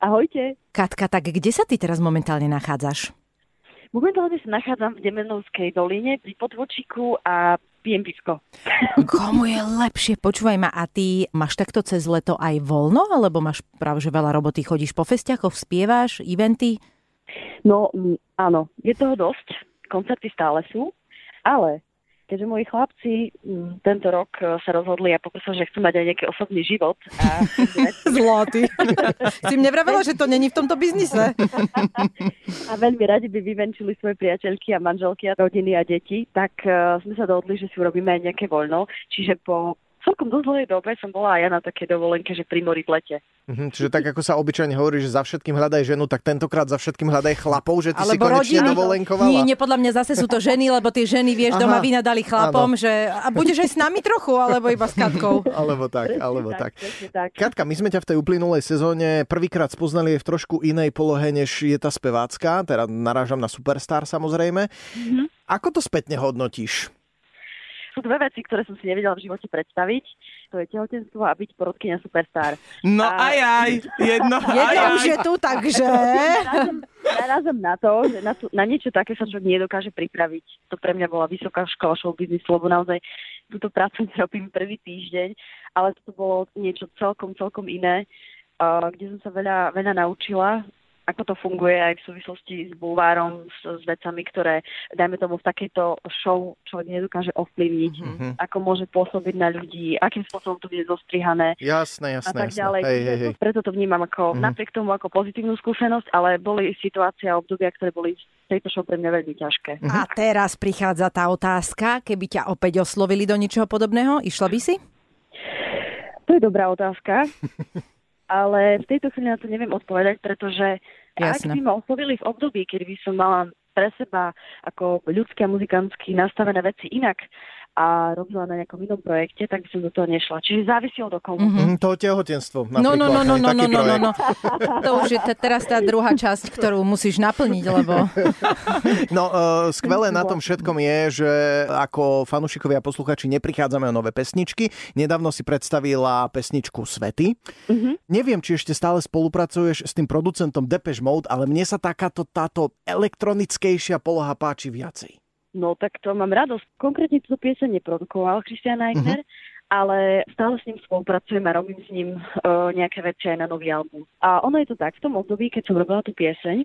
Ahojte. Katka, tak kde sa ty teraz momentálne nachádzaš? Momentálne sa nachádzam v Demenovskej doline pri Podvočiku a pijem pisko. Komu je lepšie? Počúvaj ma, a ty máš takto cez leto aj voľno, alebo máš práve že veľa roboty, chodíš po festiakoch, spievaš, eventy? No, áno, je toho dosť. Koncerty stále sú, ale keďže moji chlapci m, tento rok e, sa rozhodli a poprosili, že chcú mať aj nejaký osobný život. A, Zlatý. si mne vravela, že to není v tomto biznise. a veľmi radi by vyvenčili svoje priateľky a manželky a rodiny a deti, tak uh, sme sa dohodli, že si urobíme aj nejaké voľno. Čiže po celkom dosť dlhej dobe som bola aj ja na také dovolenke, že pri mori v lete. Mhm, čiže tak, ako sa obyčajne hovorí, že za všetkým hľadaj ženu, tak tentokrát za všetkým hľadaj chlapov, že ty si Alebo konečne rodiny. dovolenkovala. Nie, nie, podľa mňa zase sú to ženy, lebo tie ženy, vieš, Aha. doma vynadali chlapom, že a budeš aj s nami trochu, alebo iba s Katkou. Alebo tak, alebo tak. tak. Katka, my sme ťa v tej uplynulej sezóne prvýkrát spoznali v trošku inej polohe, než je tá spevácka, teda narážam na Superstar samozrejme. Mhm. Ako to spätne hodnotíš? Sú dve veci, ktoré som si nevedela v živote predstaviť. To je tehotenstvo a byť porodkynia superstar. No A- aj aj, jedno aj aj. už je tu, takže... Narazom na to, že na, to, na niečo také sa človek nedokáže pripraviť. To pre mňa bola vysoká škola show lebo naozaj túto prácu robím prvý týždeň, ale toto bolo niečo celkom, celkom iné, uh, kde som sa veľa, veľa naučila ako to funguje aj v súvislosti s bulvárom, s, s vecami, ktoré, dajme tomu, v takejto show človek nedokáže ovplyvniť, Mhm. ako môže pôsobiť na ľudí, akým spôsobom to bude zostrihané Jasné, a jasné, tak jasné. ďalej. Hej, hej, hej. to- Preto to vnímam ako, Mhm. napriek tomu ako pozitívnu skúsenosť, ale boli situácie a obdobia, ktoré boli tejto show pre mňa veľmi ťažké. A teraz prichádza tá otázka, keby ťa opäť oslovili do niečoho podobného, išla by si? To je dobrá otázka, ale v tejto chvíli na to neviem odpovedať, pretože ak Jasné. by ma oslovili v období, kedy by som mala pre seba ako ľudské a muzikantsky nastavené veci inak a robila na nejakom inom projekte, tak by som do toho nešla. Čiže závisí od okolností. Mhm, to tehotenstvo No, napríklad. no, no, no, no, taký no, no, no, projekt. no. To už je te- teraz tá druhá časť, ktorú musíš naplniť, lebo... No, uh, skvelé na tom všetkom je, že ako fanúšikovia a posluchači neprichádzame o nové pesničky. Nedávno si predstavila pesničku Svety. Mhm. Neviem, či ešte stále spolupracuješ s tým producentom Depeche Mode, ale mne sa takáto táto elektronickejšia poloha páči viacej. No tak to mám radosť. Konkrétne túto pieseň neprodukoval Christian Eichner, ale stále s ním spolupracujem a robím s ním uh, nejaké veci aj na nový album. A ono je to tak, v tom období, keď som robila tú pieseň,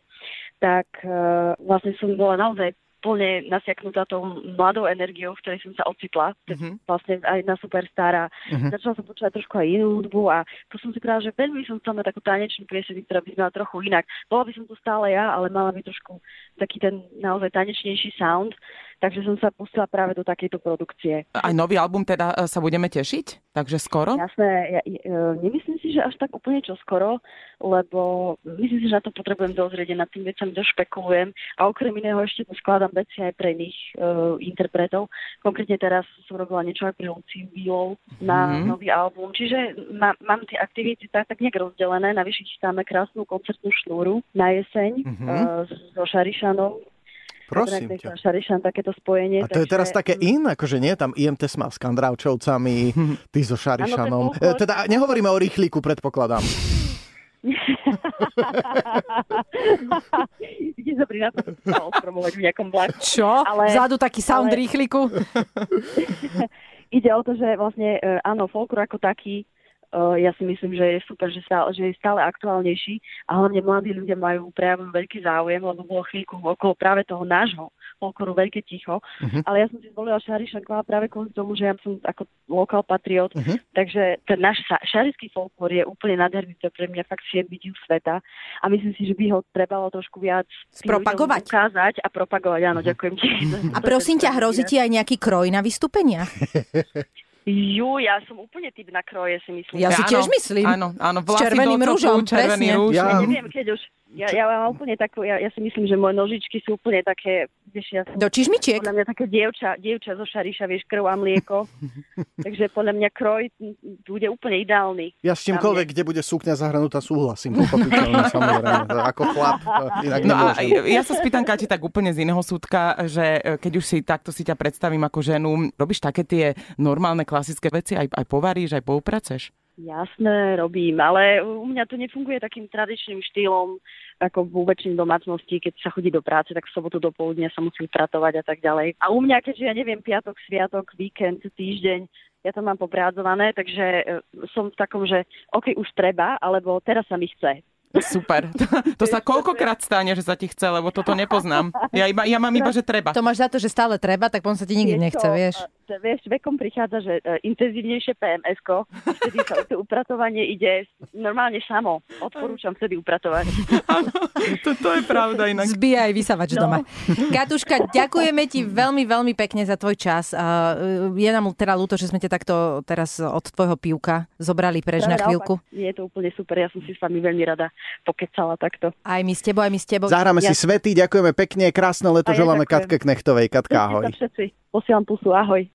tak uh, vlastne som bola naozaj plne nasiaknutá tou mladou energiou, v ktorej som sa ocitla, Mhm. vlastne aj na Superstar a Mhm. začala som počúvať trošku aj inú hudbu a to som si povedala, že veľmi som chcela mať takú tanečnú pieseň, ktorá by znala trochu inak. Bola by som tu stále ja, ale mala by trošku taký ten naozaj tanečnejší sound, takže som sa pustila práve do takejto produkcie. Aj nový album teda e, sa budeme tešiť? Takže skoro? Jasné, ja, ja, e, nemyslím si, že až tak úplne čo skoro, lebo myslím si, že na to potrebujem dozrieť a nad tým vecami došpekulujem a okrem iného ešte skladám veci aj pre iných uh, interpretov. Konkrétne teraz som robila niečo aj pre Luciu Bílov na Mhm. nový album, čiže má, mám tie aktivity tak, tak nejak rozdelené. Navyše chystáme krásnu koncertnú šnúru na jeseň Mhm. uh, so Šarišanom. Prosím ťa. Šarišan, takéto spojenie. A to je takže- teraz také in, akože nie? Tam IMT má s Kandrávčovcami, ty so Šarišanom. Je E, Teda nehovoríme o rýchliku, predpokladám. Ide sa pri nás ostromovať v nejakom vlaku. Čo? Ale- Vzadu taký sound ale- rýchliku? Ide o to, že vlastne e, áno, folklor ako taký, ja si myslím, že je super, že, stále, že je stále aktuálnejší a hlavne mladí ľudia majú prejavom veľký záujem, lebo bolo chvíľku okolo práve toho nášho folkloru veľké ticho. Mhm. Ale ja som si zvolila Šari Šanková práve kvôli tomu, že ja som ako lokal patriot, Mhm. takže ten náš ša- šarický folklor je úplne nádherný, to pre mňa fakt siedmy div sveta a myslím si, že by ho trebalo trošku viac Spropagovať. ukázať a propagovať. Áno, ďakujem ti. A prosím ťa, hrozí ti aj nejaký kroj na vystúpenia? Ju, ja som úplne typ na kroje, si myslím. Ja si Áno, tiež myslím. Áno, áno, S vlasy červeným do rúžom, červený presne. rúž. Ja neviem, keď už. Ja, ja mám úplne takú, ja, ja si myslím, že moje nožičky sú úplne také, vieš, ja som Do čižmičiek? podľa mňa také dievča, dievča zo šariša, vieš, krv a mlieko. Takže podľa mňa kroj bude úplne ideálny. Ja s čímkoľvek, kde bude sukňa zahrnutá, súhlasím. Pochopiteľne, samozrejme. Ako chlap, inak No a nemôžem. ja sa spýtam, Kati, tak úplne z iného súdka, že e, keď už si takto si ťa predstavím ako ženu, robíš také tie normálne klasické veci, aj, aj povaríš, aj poupraceš? Jasné, robím, ale u mňa to nefunguje takým tradičným štýlom, ako v väčšine domácnosti, keď sa chodí do práce, tak v sobotu do poludnia sa musím pratovať a tak ďalej. A u mňa, keďže ja neviem, piatok, sviatok, víkend, týždeň, ja to mám poprádzované, takže e, som v takom, že OK, už treba, alebo teraz sa mi chce. Super. To, to sa koľkokrát stane, že sa ti chce, lebo toto nepoznám. Ja, iba, ja mám iba, že treba. To máš za to, že stále treba, tak potom sa ti nikdy nechce, vieš. Vieš, vekom prichádza, že uh, intenzívnejšie PMS-ko, vtedy sa to upratovanie ide normálne samo. Odporúčam vtedy upratovať. Áno, to, to je pravda inak. Zbíja aj vysavač no. doma. Katuška, ďakujeme ti veľmi, veľmi pekne za tvoj čas. Uh, je nám teda ľúto, že sme ťa takto teraz od tvojho pivka zobrali preč na chvíľku. Nie, je to úplne super, ja som si s vami veľmi rada pokecala takto. Aj my s tebou, aj my s tebou. Zahráme ja... si svety, ďakujeme pekne, krásne leto, želáme ďakujem. Katke Knechtovej. Katka, ahoj. Všetci, posielam pusu, ahoj.